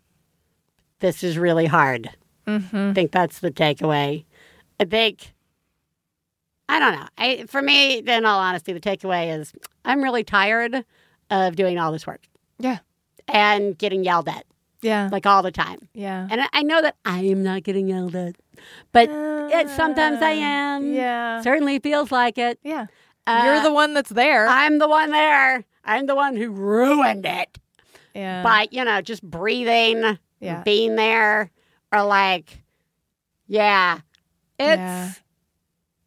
This is really hard. Mm-hmm. I think that's the takeaway. I think, I don't know. I, for me, in all honesty, the takeaway is I'm really tired of doing all this work Yeah. and getting yelled at Yeah. like all the time. yeah. And I- know that I am not getting yelled at, but it, sometimes I am. Yeah. Certainly feels like it. Yeah. Uh, You're the one that's there. I'm the one there. I'm the one who ruined it yeah. by, you know, just breathing, Yeah. being there, or like, yeah, it's, Yeah.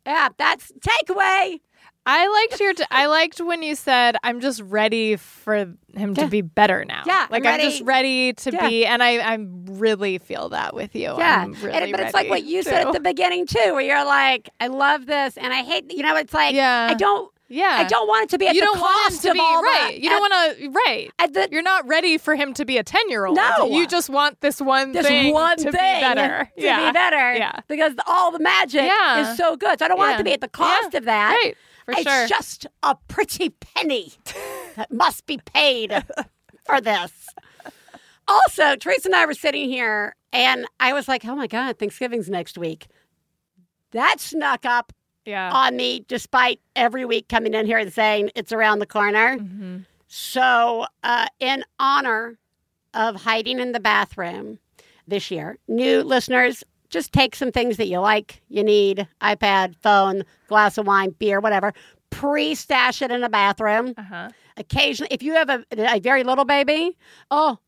yeah, that's takeaway. I liked your. T- I liked when you said, "I'm just ready for him Yeah. to be better now." Yeah, I'm like I'm, just ready to Yeah. be, and I, I really feel that with you. Yeah, I'm really and, but it's like what you said at the beginning too, where you're like, I love this, and I hate. You know, it's like, Yeah. I don't, Yeah, I don't want it to be at you the don't want cost to of be all right. the- you don't want to right. the You're not ready for him to be a ten year old. No. you just want this one this thing one to thing be better. to yeah. be better. Yeah. Because all the magic Yeah. is so good. So I don't want it to be at the cost of that. Right, for it's sure. just a pretty penny that must be paid for this. Also, Theresa and I were sitting here and I was like, oh my God, Thanksgiving's next week. That snuck up Yeah. on me despite every week coming in here and saying it's around the corner. Mm-hmm. So, uh, in honor of hiding in the bathroom this year, new listeners, just take some things that you like, you need iPad, phone, glass of wine, beer, whatever. Pre stash it in a bathroom. Uh-huh. Occasionally, if you have a, a very little baby, oh,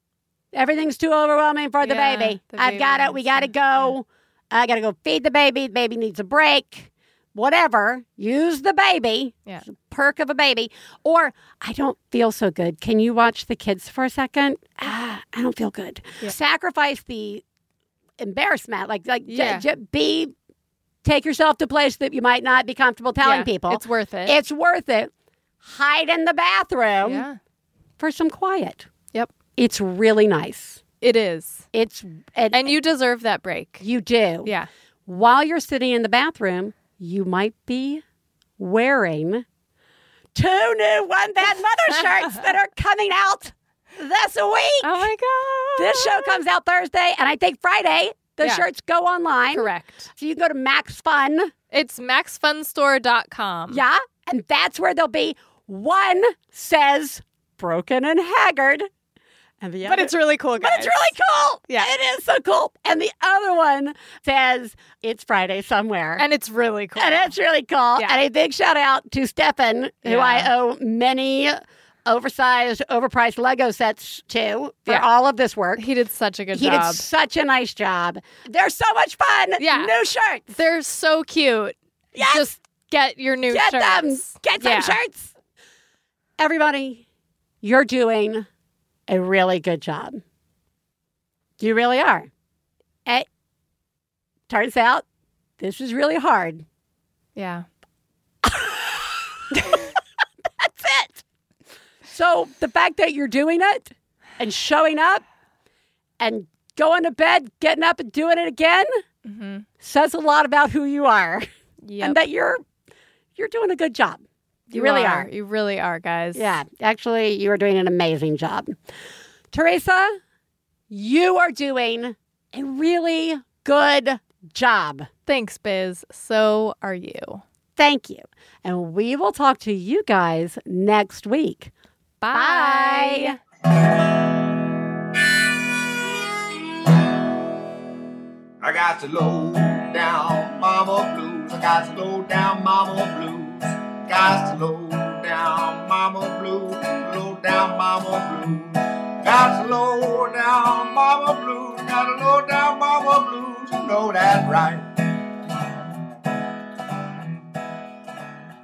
everything's too overwhelming for the Yeah, baby. the I've got it. We got to go. I got to go feed the baby. The baby needs a break. Whatever. Use the baby. Yeah. Perk of a baby. Or I don't feel so good. Can you watch the kids for a second? Ah, I don't feel good. Sacrifice the embarrassment. Like like j- Yeah. j- be take yourself to a place that you might not be comfortable telling Yeah, people. it's worth it. It's worth it. Hide in the bathroom yeah. for some quiet. Yep. It's really nice. It is, It's and, and you deserve that break. you do. Yeah. While you're sitting in the bathroom, you might be wearing two new One Bad Mother shirts that are coming out this week. Oh my god. This show comes out Thursday, and I think Friday the Yeah. shirts go online. Correct. So you can go to Max Fun. It's maxfunstore.com. Yeah. And that's where they'll be. One says broken and haggard. And the other, But it's really cool, guys. But it's really cool. Yeah. It is so cool. And the other one says it's Friday somewhere. and it's really cool. And it's really cool. Yeah. And a big shout out to Stefan, who Yeah. I owe many oversized, overpriced Lego sets too for Yeah. all of this work. he did such a good He job. He did such a nice job. They're so much fun. Yeah. New shirts. They're so cute. Yes. Just get your new Get shirts. them. Get some Yeah. shirts. Everybody, you're doing a really good job. You really are. It turns out this was really hard. Yeah. So the fact that you're doing it and showing up and going to bed, getting up and doing it again Mm-hmm. says a lot about who you are Yep. and that you're you're doing a good job. You, really are. You really are, guys. Yeah, actually, you are doing an amazing job. Theresa, you are doing a really good job. Thanks, Biz. So are you. Thank you. And we will talk to you guys next week. Bye. I got to low down mama blues. I got to low down mama blues. Got to low down mama blues. Low down mama blues. Got to low down mama blues. Got to low down mama blues. You know that's right.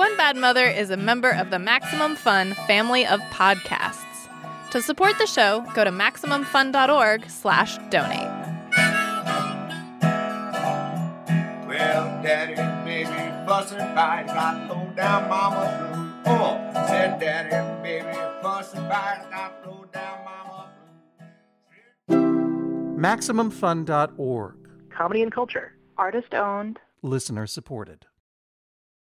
One Bad Mother is a member of the Maximum Fun family of podcasts. To support the show, go to MaximumFun.org slash donate. Well, daddy, baby, fussing fight, got low down mama blue. Oh, said daddy, baby, fussing fight, got low down mama MaximumFun.org. Comedy and culture. Artist owned. Listener supported.